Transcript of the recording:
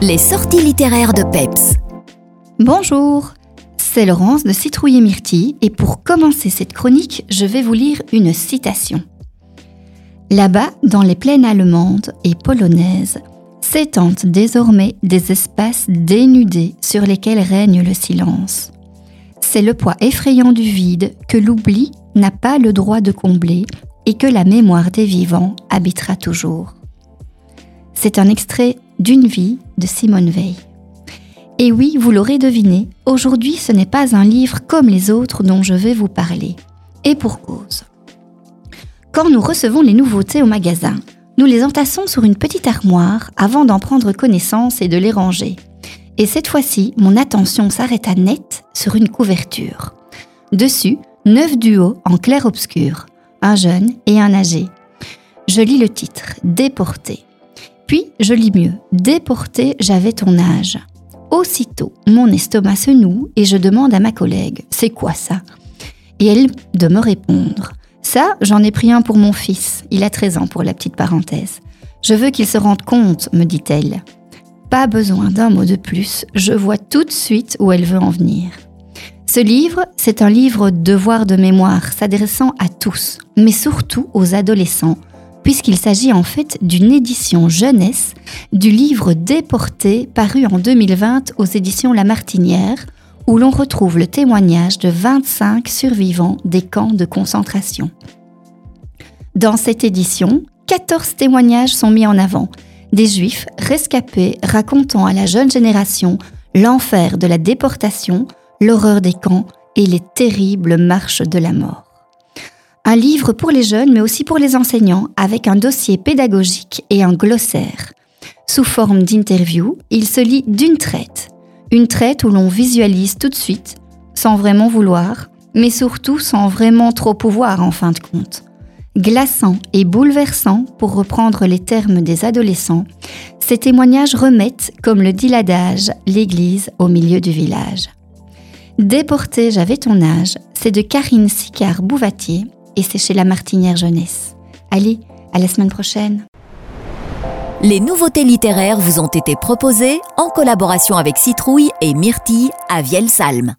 Les sorties littéraires de Peps. Bonjour, c'est Laurence de Citrouille et Myrtille et pour commencer cette chronique, je vais vous lire une citation. Là-bas, dans les plaines allemandes et polonaises, s'étendent désormais des espaces dénudés sur lesquels règne le silence. C'est le poids effrayant du vide que l'oubli n'a pas le droit de combler et que la mémoire des vivants habitera toujours. C'est un extrait d'une vie de Simone Veil. Et oui, vous l'aurez deviné, aujourd'hui ce n'est pas un livre comme les autres dont je vais vous parler. Et pour cause. Quand nous recevons les nouveautés au magasin, nous les entassons sur une petite armoire avant d'en prendre connaissance et de les ranger. Et cette fois-ci, mon attention s'arrêta net sur une couverture. Dessus, neuf duos en clair-obscur, un jeune et un âgé. Je lis le titre, Déporté. Puis je lis mieux, Déporté, j'avais ton âge. Aussitôt, mon estomac se noue et je demande à ma collègue, c'est quoi ça? Et elle de me répondre, ça, j'en ai pris un pour mon fils, il a 13 ans pour la petite parenthèse. Je veux qu'il se rende compte, me dit-elle. Pas besoin d'un mot de plus, je vois tout de suite où elle veut en venir. Ce livre, c'est un livre devoir de mémoire s'adressant à tous, mais surtout aux adolescents, puisqu'il s'agit en fait d'une édition jeunesse du livre Déporté paru en 2020 aux éditions La Martinière, où l'on retrouve le témoignage de 25 survivants des camps de concentration. Dans cette édition, 14 témoignages sont mis en avant, des juifs rescapés racontant à la jeune génération l'enfer de la déportation, l'horreur des camps et les terribles marches de la mort. Un livre pour les jeunes mais aussi pour les enseignants avec un dossier pédagogique et un glossaire. Sous forme d'interview, il se lit d'une traite. Une traite où l'on visualise tout de suite, sans vraiment vouloir, mais surtout sans vraiment trop pouvoir en fin de compte glaçant et bouleversant, pour reprendre les termes des adolescents, ces témoignages remettent, comme le dit l'adage, l'église au milieu du village. Déporté, j'avais ton âge, c'est de Karine Sicard-Bouvatier et c'est chez La Martinière Jeunesse. Allez, à la semaine prochaine. Les nouveautés littéraires vous ont été proposées en collaboration avec Citrouille et Myrtille à Vielsalm.